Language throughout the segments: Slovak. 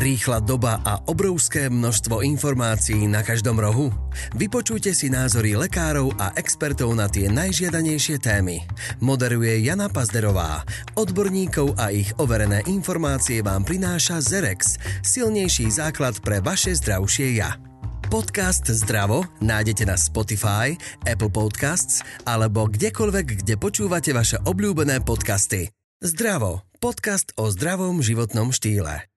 Rýchla doba a obrovské množstvo informácií na každom rohu? Vypočujte si názory lekárov a expertov na tie najžiadanejšie témy. Moderuje Jana Pazderová. Odborníkov a ich overené informácie vám prináša Zerex, silnejší základ pre vaše zdravšie ja. Podcast Zdravo nájdete na Spotify, Apple Podcasts alebo kdekoľvek, kde počúvate vaše obľúbené podcasty. Zdravo. Podcast o zdravom životnom štýle.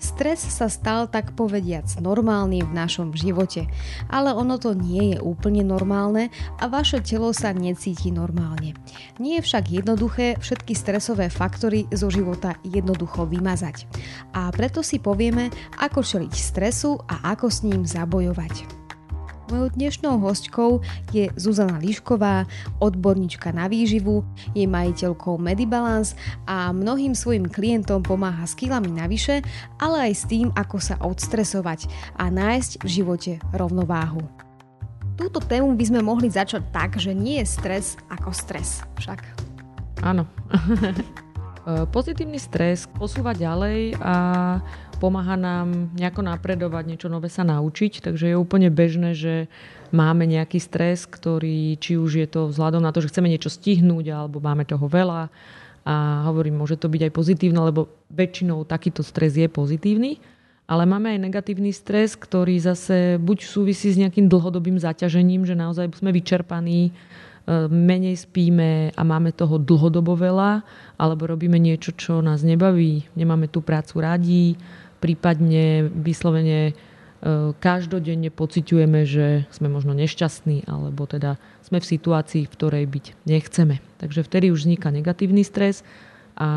Stres sa stal tak povediac normálny v našom živote, ale ono to nie je úplne normálne a vaše telo sa necíti normálne. Nie je však jednoduché všetky stresové faktory zo života jednoducho vymazať. A preto si povieme, ako čeliť stresu a ako s ním zabojovať. Mojou dnešnou hostkou je Zuzana Lišková, odborníčka na výživu, je majiteľkou Medibalance a mnohým svojim klientom pomáha s kilami navyše, ale aj s tým, ako sa odstresovať a nájsť v živote rovnováhu. Túto tému by sme mohli začať tak, že nie je stres ako stres však. Áno. Pozitívny stres posúva ďalej a pomáha nám nejako napredovať, niečo nové sa naučiť, takže je úplne bežné, že máme nejaký stres, ktorý či už je to vzhľadom na to, že chceme niečo stihnúť alebo máme toho veľa a hovorím, môže to byť aj pozitívne, lebo väčšinou takýto stres je pozitívny, ale máme aj negatívny stres, ktorý zase buď súvisí s nejakým dlhodobým zaťažením, že naozaj sme vyčerpaní, menej spíme a máme toho dlhodobo veľa, alebo robíme niečo, čo nás nebaví, nemáme tú prácu radí, prípadne vyslovene e, každodenne pociťujeme, že sme možno nešťastní alebo teda sme v situácii, v ktorej byť nechceme. Takže vtedy už vzniká negatívny stres a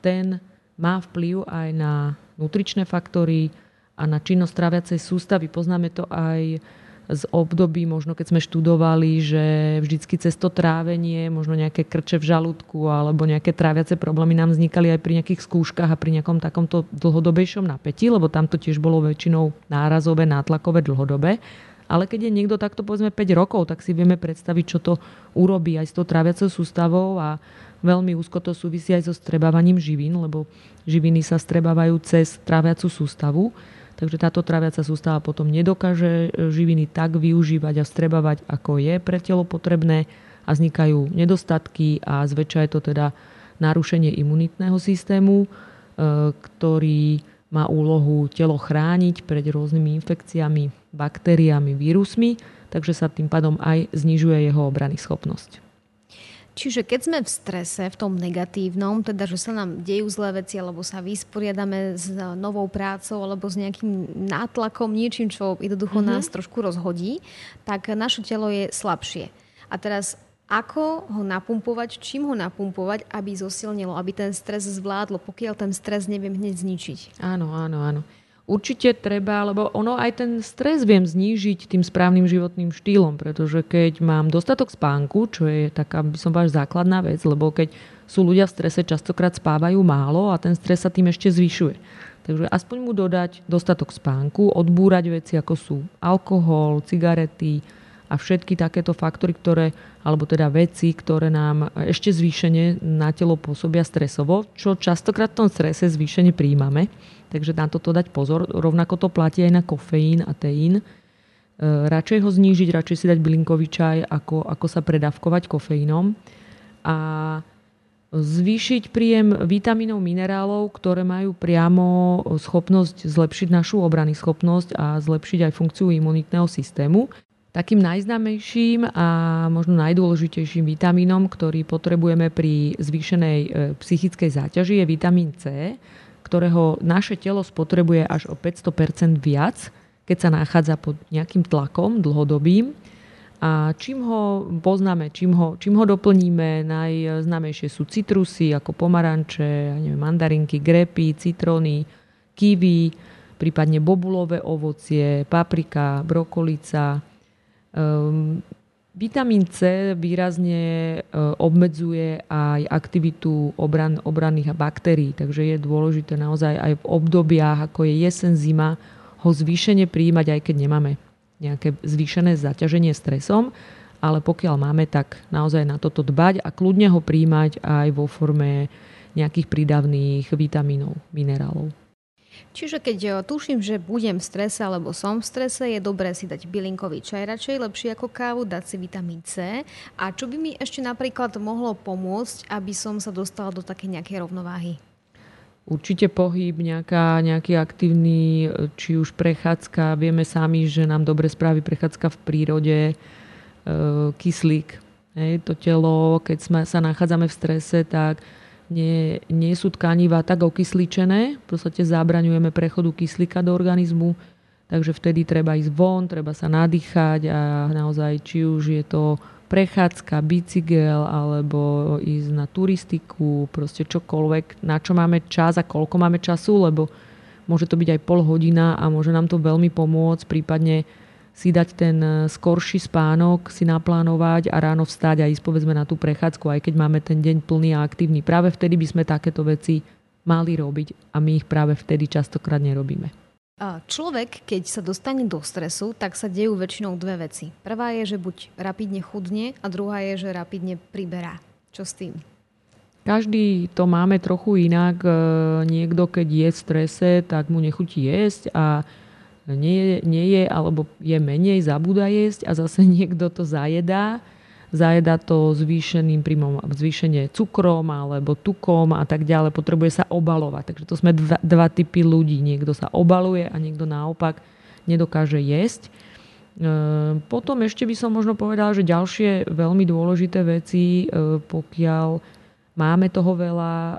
ten má vplyv aj na nutričné faktory a na činnosť tráviacej sústavy. Poznáme to aj z období, možno keď sme študovali, že vždycky cez to trávenie, možno nejaké krče v žalúdku alebo nejaké tráviace problémy nám vznikali aj pri nejakých skúškach a pri nejakom takomto dlhodobejšom napätí, lebo tam to tiež bolo väčšinou nárazové, nátlakové, dlhodobé. Ale keď je niekto takto povedzme 5 rokov, tak si vieme predstaviť, čo to urobí aj s tou tráviacou sústavou a veľmi úzko to súvisí aj so strebávaním živín, lebo živiny sa strebávajú cez tráviacu sústavu. Takže táto traviaca sústava potom nedokáže e, živiny tak využívať a strebávať, ako je pre telo potrebné a vznikajú nedostatky a zväčša je to teda narušenie imunitného systému, e, ktorý má úlohu telo chrániť pred rôznymi infekciami, baktériami, vírusmi, takže sa tým pádom aj znižuje jeho obrany schopnosť. Čiže keď sme v strese, v tom negatívnom, teda že sa nám dejú zlé veci, alebo sa vysporiadame s novou prácou, alebo s nejakým nátlakom, niečím, čo jednoducho mm-hmm. nás trošku rozhodí, tak naše telo je slabšie. A teraz ako ho napumpovať, čím ho napumpovať, aby zosilnilo, aby ten stres zvládlo, pokiaľ ten stres neviem hneď zničiť. Áno, áno, áno. Určite treba, lebo ono aj ten stres viem znížiť tým správnym životným štýlom, pretože keď mám dostatok spánku, čo je taká, by som povedal, základná vec, lebo keď sú ľudia v strese, častokrát spávajú málo a ten stres sa tým ešte zvyšuje. Takže aspoň mu dodať dostatok spánku, odbúrať veci ako sú alkohol, cigarety a všetky takéto faktory, ktoré, alebo teda veci, ktoré nám ešte zvýšene na telo pôsobia stresovo, čo častokrát v tom strese zvýšene príjmame takže na toto dať pozor. Rovnako to platí aj na kofeín a teín. E, radšej ho znížiť, radšej si dať bylinkový čaj, ako, ako sa predávkovať kofeínom. A zvýšiť príjem vitamínov, minerálov, ktoré majú priamo schopnosť zlepšiť našu obrany schopnosť a zlepšiť aj funkciu imunitného systému. Takým najznámejším a možno najdôležitejším vitamínom, ktorý potrebujeme pri zvýšenej e, psychickej záťaži je vitamín C ktorého naše telo spotrebuje až o 500% viac, keď sa nachádza pod nejakým tlakom dlhodobým. A čím ho poznáme, čím ho, čím ho doplníme, najznámejšie sú citrusy ako pomaranče, neviem, mandarinky, grepy, citróny, kiwi, prípadne bobulové ovocie, paprika, brokolica. Um, Vitamín C výrazne e, obmedzuje aj aktivitu obran, obranných baktérií, takže je dôležité naozaj aj v obdobiach, ako je jesen, zima, ho zvýšene príjmať, aj keď nemáme nejaké zvýšené zaťaženie stresom, ale pokiaľ máme, tak naozaj na toto dbať a kľudne ho príjmať aj vo forme nejakých prídavných vitamínov, minerálov. Čiže keď eh, tuším, že budem v strese alebo som v strese, je dobré si dať bylinkový čaj radšej, lepšie ako kávu, dať si vitamín C. A čo by mi ešte napríklad mohlo pomôcť, aby som sa dostala do také nejakej rovnováhy? Určite pohyb, nejaká, nejaký aktívny, či už prechádzka. Vieme sami, že nám dobre spraví prechádzka v prírode, e, kyslík. Hej, to telo, keď sme, sa nachádzame v strese, tak nie, nie sú tkanivá tak okysličené, v podstate zabraňujeme prechodu kyslíka do organizmu, takže vtedy treba ísť von, treba sa nadýchať a naozaj či už je to prechádzka, bicykel alebo ísť na turistiku, proste čokoľvek, na čo máme čas a koľko máme času, lebo môže to byť aj pol hodina a môže nám to veľmi pomôcť, prípadne si dať ten e, skorší spánok, si naplánovať a ráno vstať a ísť povedzme na tú prechádzku, aj keď máme ten deň plný a aktívny. Práve vtedy by sme takéto veci mali robiť a my ich práve vtedy častokrát nerobíme. Človek, keď sa dostane do stresu, tak sa dejú väčšinou dve veci. Prvá je, že buď rapidne chudne a druhá je, že rapidne priberá. Čo s tým? Každý to máme trochu inak. E, niekto, keď je v strese, tak mu nechutí jesť a nie, nie je alebo je menej, zabúda jesť a zase niekto to zajedá. Zajedá to zvýšeným príjmom, zvýšenie cukrom alebo tukom a tak ďalej. Potrebuje sa obalovať. Takže to sme dva, dva typy ľudí. Niekto sa obaluje a niekto naopak nedokáže jesť. E, potom ešte by som možno povedala, že ďalšie veľmi dôležité veci, e, pokiaľ máme toho veľa, e,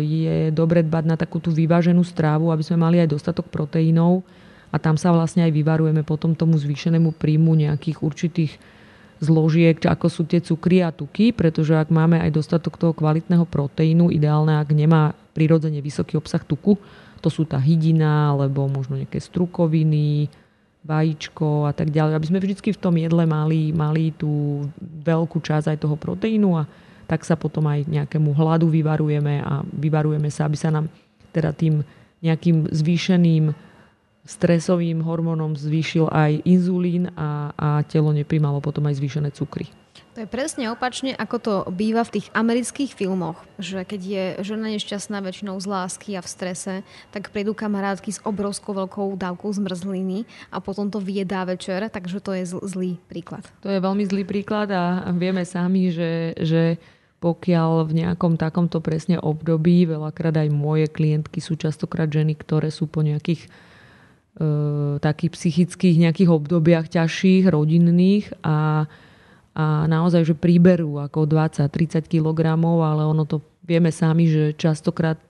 je dobre dbať na takú tú vyváženú strávu, aby sme mali aj dostatok proteínov a tam sa vlastne aj vyvarujeme potom tomu zvýšenému príjmu nejakých určitých zložiek, ako sú tie cukry a tuky, pretože ak máme aj dostatok toho kvalitného proteínu, ideálne, ak nemá prirodzene vysoký obsah tuku, to sú tá hydina, alebo možno nejaké strukoviny, vajíčko a tak ďalej, aby sme vždy v tom jedle mali, mali tú veľkú časť aj toho proteínu a tak sa potom aj nejakému hladu vyvarujeme a vyvarujeme sa, aby sa nám teda tým nejakým zvýšeným stresovým hormónom zvýšil aj inzulín a, a telo neprimalo potom aj zvýšené cukry. To je presne opačne, ako to býva v tých amerických filmoch, že keď je žena nešťastná väčšinou z lásky a v strese, tak prídu kamarátky s obrovskou veľkou dávkou zmrzliny a potom to vyjedá večer, takže to je zlý príklad. To je veľmi zlý príklad a vieme sami, že, že pokiaľ v nejakom takomto presne období, veľakrát aj moje klientky sú častokrát ženy, ktoré sú po nejakých takých psychických nejakých obdobiach ťažších, rodinných a, a naozaj, že príberú ako 20-30 kg, ale ono to vieme sami, že častokrát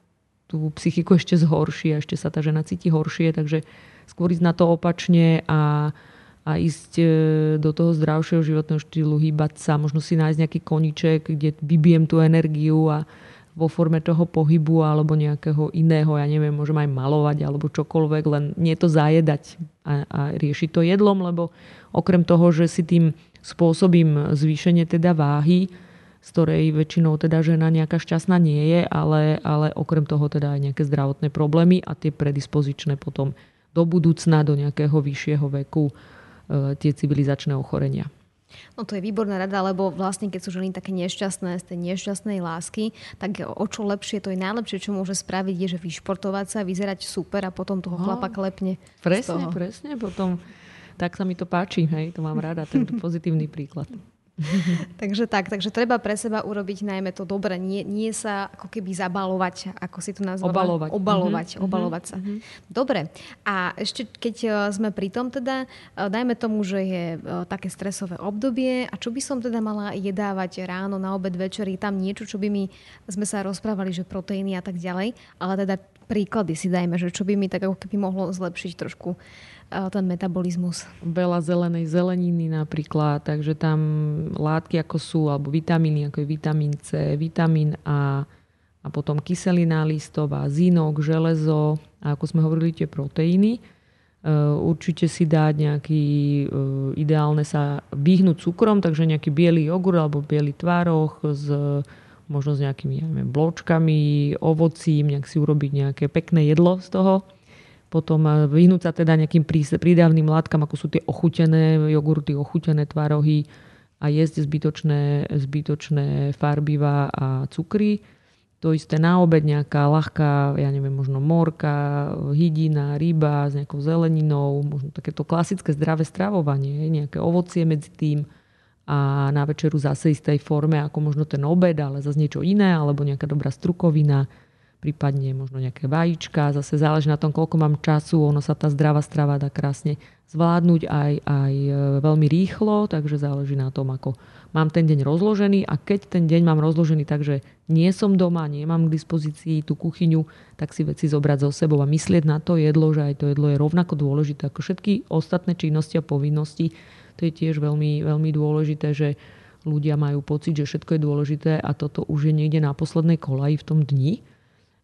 tú psychiku ešte zhorší a ešte sa tá žena cíti horšie, takže skôr ísť na to opačne a, a ísť e, do toho zdravšieho životného štýlu, hýbať sa, možno si nájsť nejaký koniček, kde vybijem tú energiu a, vo forme toho pohybu alebo nejakého iného, ja neviem, môžem aj malovať alebo čokoľvek, len nie to zajedať a, a riešiť to jedlom, lebo okrem toho, že si tým spôsobím zvýšenie teda váhy, z ktorej väčšinou teda žena nejaká šťastná nie je, ale, ale okrem toho teda aj nejaké zdravotné problémy a tie predispozičné potom do budúcna, do nejakého vyššieho veku e, tie civilizačné ochorenia. No to je výborná rada, lebo vlastne keď sú ženy také nešťastné z tej nešťastnej lásky, tak o čo lepšie, to je najlepšie, čo môže spraviť, je, že vyšportovať sa, vyzerať super a potom toho chlapa klepne. Presne, presne, potom tak sa mi to páči, hej, to mám rada, ten pozitívny príklad. takže tak, takže treba pre seba urobiť najmä to dobre, nie, nie sa ako keby zabalovať, ako si to nazvala. Obalovať. Obalovať, mm-hmm. obalovať sa. Mm-hmm. Dobre, a ešte keď e, sme pri tom teda, e, dajme tomu, že je e, také stresové obdobie a čo by som teda mala jedávať ráno, na obed, večer, je tam niečo, čo by mi, sme sa rozprávali, že proteíny a tak ďalej, ale teda príklady si dajme, že čo by mi tak ako keby mohlo zlepšiť trošku ten metabolizmus. Veľa zelenej zeleniny napríklad, takže tam látky ako sú, alebo vitamíny, ako je vitamín C, vitamín A, a potom kyselina listová, zinok, železo a ako sme hovorili tie proteíny. E, určite si dať nejaký, e, ideálne sa vyhnúť cukrom, takže nejaký biely jogurt alebo biely tvároch s možno s nejakými ja neviem, bločkami, ovocím, nejak si urobiť nejaké pekné jedlo z toho potom vyhnúť sa teda nejakým prídavným látkam, ako sú tie ochutené jogurty, ochutené tvarohy a jesť zbytočné, zbytočné farbiva a cukry. to isté na obed, nejaká ľahká, ja neviem, možno morka, hydina, ryba s nejakou zeleninou, možno takéto klasické zdravé stravovanie, nejaké ovocie medzi tým a na večeru zase istej forme ako možno ten obed, ale zase niečo iné, alebo nejaká dobrá strukovina, prípadne možno nejaké vajíčka. Zase záleží na tom, koľko mám času. Ono sa tá zdravá strava dá krásne zvládnuť aj, aj e, veľmi rýchlo, takže záleží na tom, ako mám ten deň rozložený a keď ten deň mám rozložený tak, že nie som doma, nemám k dispozícii tú kuchyňu, tak si veci zobrať so sebou a myslieť na to jedlo, že aj to jedlo je rovnako dôležité ako všetky ostatné činnosti a povinnosti. To je tiež veľmi, veľmi dôležité, že ľudia majú pocit, že všetko je dôležité a toto už je niekde na poslednej kolaji v tom dni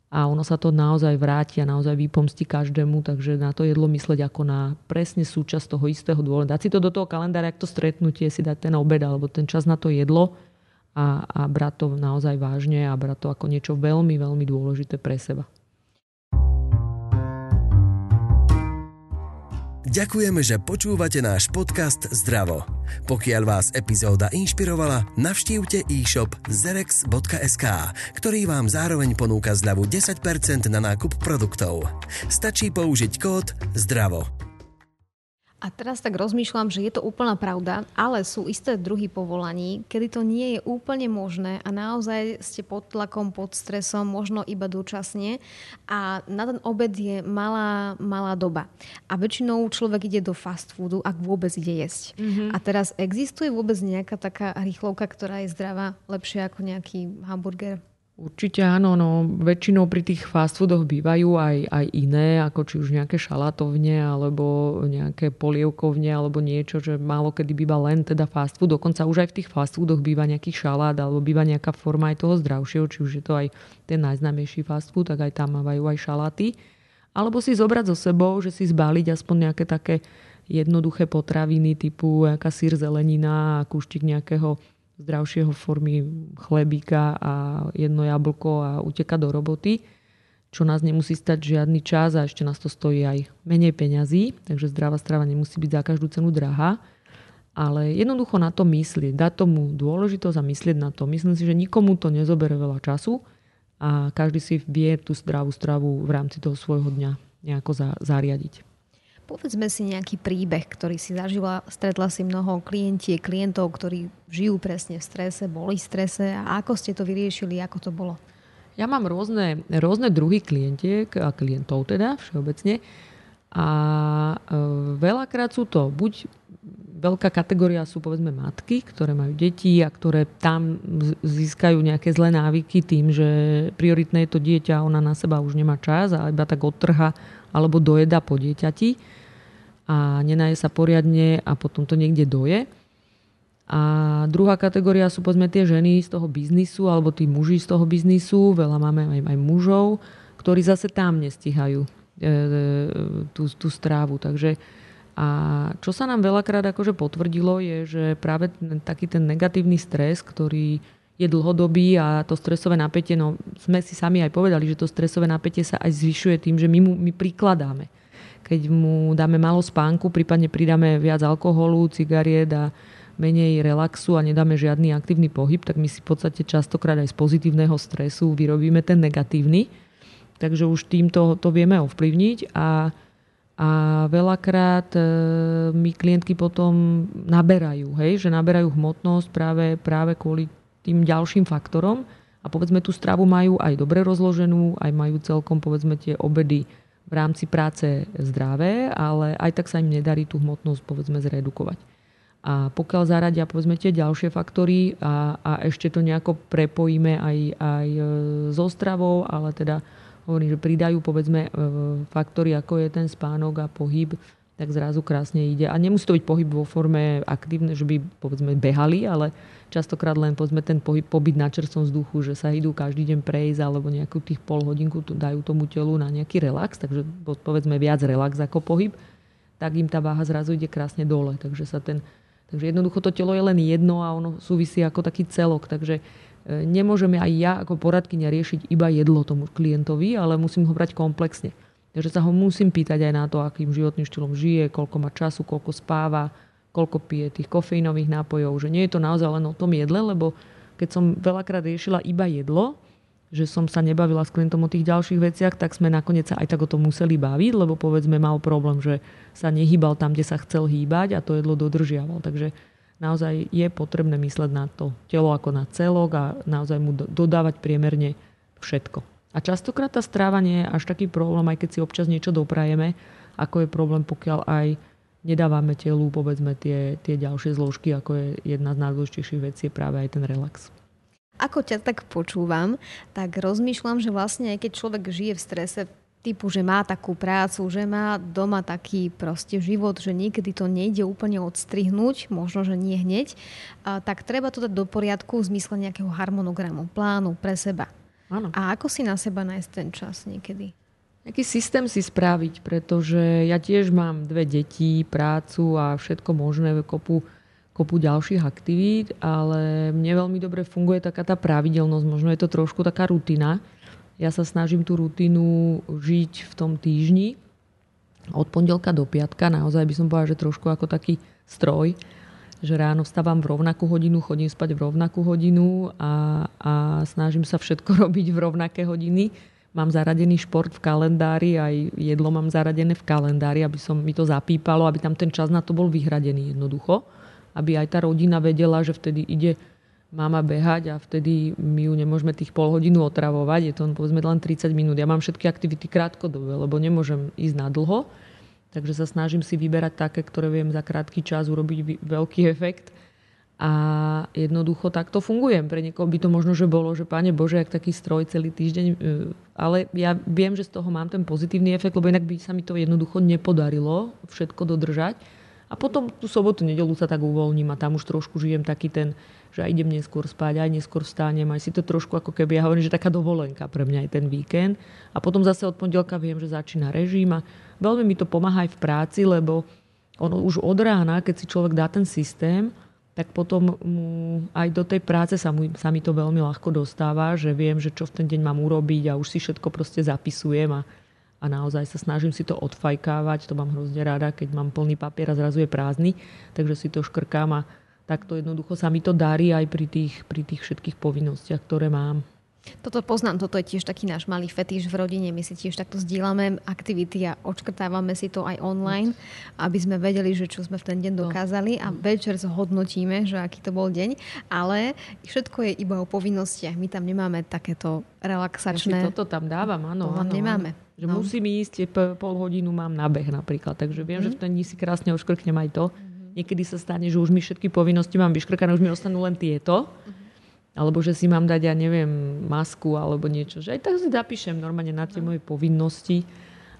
a ono sa to naozaj vráti a naozaj vypomstí každému, takže na to jedlo mysleť ako na presne súčasť toho istého dôvodu. Dať si to do toho kalendára, ak to stretnutie, si dať ten obed alebo ten čas na to jedlo a, a brať to naozaj vážne a brať to ako niečo veľmi, veľmi dôležité pre seba. Ďakujeme, že počúvate náš podcast Zdravo. Pokiaľ vás epizóda inšpirovala, navštívte e-shop zerex.sk, ktorý vám zároveň ponúka zľavu 10% na nákup produktov. Stačí použiť kód ZDRAVO. A teraz tak rozmýšľam, že je to úplná pravda, ale sú isté druhy povolaní, kedy to nie je úplne možné a naozaj ste pod tlakom, pod stresom, možno iba dočasne a na ten obed je malá, malá doba. A väčšinou človek ide do fast foodu, ak vôbec ide jesť. Mm-hmm. A teraz existuje vôbec nejaká taká rýchlovka, ktorá je zdravá, lepšia ako nejaký hamburger? Určite áno, no väčšinou pri tých fast foodoch bývajú aj, aj iné, ako či už nejaké šalatovne alebo nejaké polievkovne alebo niečo, že málo kedy býva len teda fast food. Dokonca už aj v tých fast foodoch býva nejaký šalát alebo býva nejaká forma aj toho zdravšieho, či už je to aj ten najznámejší fast food, tak aj tam mávajú aj šaláty. Alebo si zobrať so sebou, že si zbaliť aspoň nejaké také jednoduché potraviny typu nejaká sír zelenina a kúštik nejakého zdravšieho formy chlebíka a jedno jablko a uteka do roboty, čo nás nemusí stať žiadny čas a ešte nás to stojí aj menej peňazí, takže zdravá strava nemusí byť za každú cenu drahá. Ale jednoducho na to myslieť, dať tomu dôležitosť a myslieť na to. Myslím si, že nikomu to nezobere veľa času a každý si vie tú zdravú stravu v rámci toho svojho dňa nejako zariadiť. Povedzme si nejaký príbeh, ktorý si zažila. Stretla si mnoho klientie, klientov, ktorí žijú presne v strese, boli v strese a ako ste to vyriešili, ako to bolo? Ja mám rôzne, rôzne druhy klientiek a klientov teda všeobecne. A e, veľakrát sú to buď veľká kategória sú povedzme matky, ktoré majú deti a ktoré tam získajú nejaké zlé návyky tým, že prioritné je to dieťa, ona na seba už nemá čas a iba tak odtrha alebo dojeda po dieťati a nenaje sa poriadne a potom to niekde doje. A druhá kategória sú povedzme tie ženy z toho biznisu alebo tí muži z toho biznisu, veľa máme aj, aj mužov, ktorí zase tam nestihajú e, e, tú, tú strávu. Takže a čo sa nám veľakrát akože potvrdilo je, že práve ten, taký ten negatívny stres, ktorý je dlhodobý a to stresové napätie, no sme si sami aj povedali, že to stresové napätie sa aj zvyšuje tým, že my mu my prikladáme keď mu dáme málo spánku, prípadne pridáme viac alkoholu, cigariet a menej relaxu a nedáme žiadny aktívny pohyb, tak my si v podstate častokrát aj z pozitívneho stresu vyrobíme ten negatívny. Takže už týmto to vieme ovplyvniť a, a veľakrát e, mi klientky potom naberajú, hej, že naberajú hmotnosť práve, práve kvôli tým ďalším faktorom a povedzme tú stravu majú aj dobre rozloženú, aj majú celkom povedzme tie obedy v rámci práce zdravé, ale aj tak sa im nedarí tú hmotnosť povedzme zredukovať. A pokiaľ zaradia povedzme tie ďalšie faktory a, a ešte to nejako prepojíme aj, aj e, so stravou, ale teda hovorím, že pridajú povedzme e, faktory ako je ten spánok a pohyb, tak zrazu krásne ide. A nemusí to byť pohyb vo forme aktívne, že by povedzme behali, ale častokrát len povedzme ten pohyb, pobyt na čerstvom vzduchu, že sa idú každý deň prejsť alebo nejakú tých pol hodinku dajú tomu telu na nejaký relax, takže povedzme viac relax ako pohyb, tak im tá váha zrazu ide krásne dole. Takže, sa ten, takže jednoducho to telo je len jedno a ono súvisí ako taký celok. Takže e, nemôžeme aj ja ako poradkynia riešiť iba jedlo tomu klientovi, ale musím ho brať komplexne. Takže sa ho musím pýtať aj na to, akým životným štýlom žije, koľko má času, koľko spáva, koľko pije tých kofeínových nápojov, že nie je to naozaj len o tom jedle, lebo keď som veľakrát riešila iba jedlo, že som sa nebavila s klientom o tých ďalších veciach, tak sme nakoniec sa aj tak o tom museli baviť, lebo povedzme mal problém, že sa nehýbal tam, kde sa chcel hýbať a to jedlo dodržiaval. Takže naozaj je potrebné mysleť na to telo ako na celok a naozaj mu dodávať priemerne všetko. A častokrát tá stráva nie je až taký problém, aj keď si občas niečo doprajeme, ako je problém, pokiaľ aj nedávame telu povedzme tie, tie ďalšie zložky, ako je jedna z najdôležitejších vecí je práve aj ten relax. Ako ťa tak počúvam, tak rozmýšľam, že vlastne aj keď človek žije v strese typu, že má takú prácu, že má doma taký proste život, že niekedy to nejde úplne odstrihnúť, možno, že nie hneď, tak treba to dať do poriadku v zmysle nejakého harmonogramu, plánu pre seba. Áno. A ako si na seba nájsť ten čas niekedy? Aký systém si spraviť, pretože ja tiež mám dve deti, prácu a všetko možné, kopu kopu ďalších aktivít, ale mne veľmi dobre funguje taká tá pravidelnosť, možno je to trošku taká rutina. Ja sa snažím tú rutinu žiť v tom týždni od pondelka do piatka, naozaj by som povedala, že trošku ako taký stroj, že ráno vstávam v rovnakú hodinu, chodím spať v rovnakú hodinu a, a snažím sa všetko robiť v rovnaké hodiny. Mám zaradený šport v kalendári, aj jedlo mám zaradené v kalendári, aby som mi to zapípalo, aby tam ten čas na to bol vyhradený jednoducho aby aj tá rodina vedela, že vtedy ide mama behať a vtedy my ju nemôžeme tých pol hodinu otravovať. Je to povedzme len 30 minút. Ja mám všetky aktivity krátkodobé, lebo nemôžem ísť na dlho. Takže sa snažím si vyberať také, ktoré viem za krátky čas urobiť veľký efekt. A jednoducho takto fungujem. Pre niekoho by to možno, že bolo, že páne Bože, jak taký stroj celý týždeň. E, ale ja viem, že z toho mám ten pozitívny efekt, lebo inak by sa mi to jednoducho nepodarilo všetko dodržať. A potom tú sobotu, nedelu sa tak uvoľním a tam už trošku žijem taký ten, že aj idem neskôr spať, aj neskôr vstánem, aj si to trošku ako keby, ja hovorím, že taká dovolenka pre mňa aj ten víkend. A potom zase od pondelka viem, že začína režim a veľmi mi to pomáha aj v práci, lebo ono už od rána, keď si človek dá ten systém, tak potom mu aj do tej práce sa, mu, sa mi to veľmi ľahko dostáva, že viem, že čo v ten deň mám urobiť a už si všetko proste zapisujem a a naozaj sa snažím si to odfajkávať, to mám hrozne rada, keď mám plný papier a zrazu je prázdny, takže si to škrkám a takto jednoducho sa mi to darí aj pri tých, pri tých všetkých povinnostiach, ktoré mám. Toto poznám, toto je tiež taký náš malý fetíš v rodine. My si tiež takto zdieľame aktivity a odškrtávame si to aj online, aby sme vedeli, že čo sme v ten deň no. dokázali a večer zhodnotíme, že aký to bol deň. Ale všetko je iba o povinnostiach. My tam nemáme takéto relaxačné... Ja toto tam dávam, áno. To áno, nemáme. Áno. Že no. musím ísť, pol hodinu mám na beh napríklad. Takže viem, mm. že v ten dní si krásne oškrknem aj to. Mm. Niekedy sa stane, že už mi všetky povinnosti mám vyškrkané, už mi ostanú len tieto. Alebo že si mám dať, ja neviem, masku alebo niečo. Že aj tak si zapíšem normálne na tie no. moje povinnosti,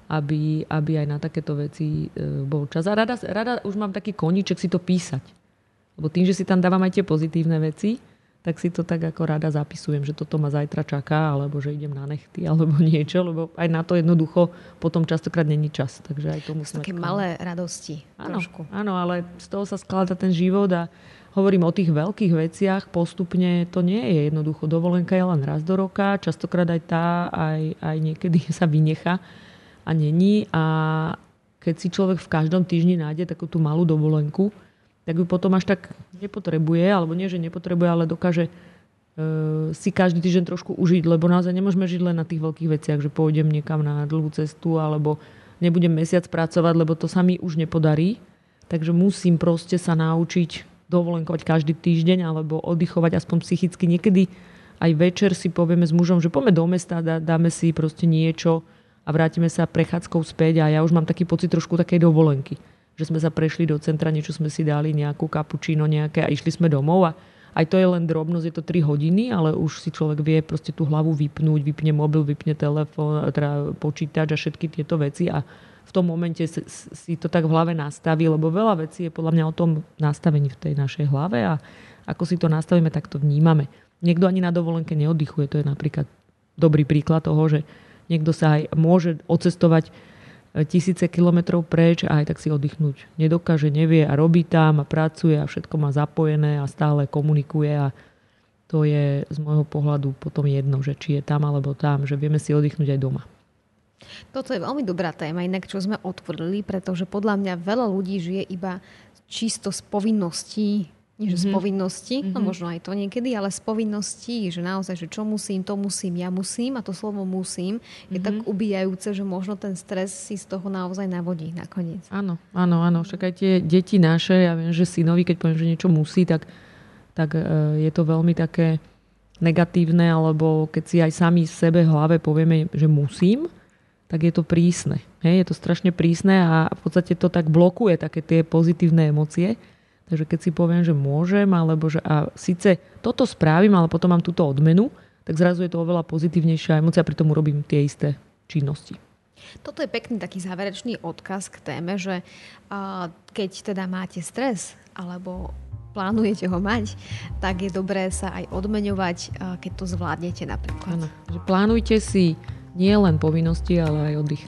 aby, aby aj na takéto veci e, bol čas. A rada, rada už mám taký koníček si to písať. Lebo tým, že si tam dávam aj tie pozitívne veci, tak si to tak ako rada zapisujem, že toto ma zajtra čaká, alebo že idem na nechty, alebo niečo, lebo aj na to jednoducho potom častokrát není čas. Takže aj to musím také malé radosti. Áno, trošku. áno, ale z toho sa skladá ten život a hovorím o tých veľkých veciach postupne, to nie je jednoducho. Dovolenka je len raz do roka, častokrát aj tá, aj, aj niekedy sa vynecha a není. A keď si človek v každom týždni nájde takú tú malú dovolenku, tak ju potom až tak nepotrebuje, alebo nie, že nepotrebuje, ale dokáže e, si každý týždeň trošku užiť, lebo naozaj nemôžeme žiť len na tých veľkých veciach, že pôjdem niekam na dlhú cestu, alebo nebudem mesiac pracovať, lebo to sa mi už nepodarí. Takže musím proste sa naučiť dovolenkovať každý týždeň, alebo oddychovať aspoň psychicky. Niekedy aj večer si povieme s mužom, že poďme do mesta, dáme si proste niečo a vrátime sa prechádzkou späť a ja už mám taký pocit trošku takej dovolenky že sme sa prešli do centra, niečo sme si dali, nejakú kapučíno nejaké a išli sme domov a aj to je len drobnosť, je to 3 hodiny, ale už si človek vie proste tú hlavu vypnúť, vypne mobil, vypne telefón, teda počítač a všetky tieto veci a v tom momente si to tak v hlave nastaví, lebo veľa vecí je podľa mňa o tom nastavení v tej našej hlave a ako si to nastavíme, tak to vnímame. Niekto ani na dovolenke neoddychuje, to je napríklad dobrý príklad toho, že niekto sa aj môže ocestovať tisíce kilometrov preč a aj tak si oddychnúť nedokáže, nevie a robí tam a pracuje a všetko má zapojené a stále komunikuje a to je z môjho pohľadu potom jedno, že či je tam alebo tam, že vieme si oddychnúť aj doma. Toto je veľmi dobrá téma, inak čo sme otvorili, pretože podľa mňa veľa ľudí žije iba čisto z povinností Nie, že mm-hmm. z mhm. povinnosti, mm-hmm. no možno aj to niekedy, ale z povinností, že naozaj, že čo musím, to musím, ja musím a to slovo musím je mm-hmm. tak ubíjajúce, že možno ten stres si z toho naozaj navodí nakoniec. Áno, áno, áno. Však aj tie deti naše, ja viem, že synovi, keď poviem, že niečo musí, tak, tak e, je to veľmi také negatívne, alebo keď si aj sami sebe hlave povieme, že musím, tak je to prísne. Hej, je to strašne prísne a v podstate to tak blokuje také tie pozitívne emócie. Takže keď si poviem, že môžem, alebo že a síce toto spravím, ale potom mám túto odmenu, tak zrazu je to oveľa pozitívnejšia emocia, pri tom urobím tie isté činnosti. Toto je pekný taký záverečný odkaz k téme, že keď teda máte stres alebo plánujete ho mať, tak je dobré sa aj odmeňovať, keď to zvládnete napríklad. Ano, že plánujte si nie len povinnosti, ale aj oddych.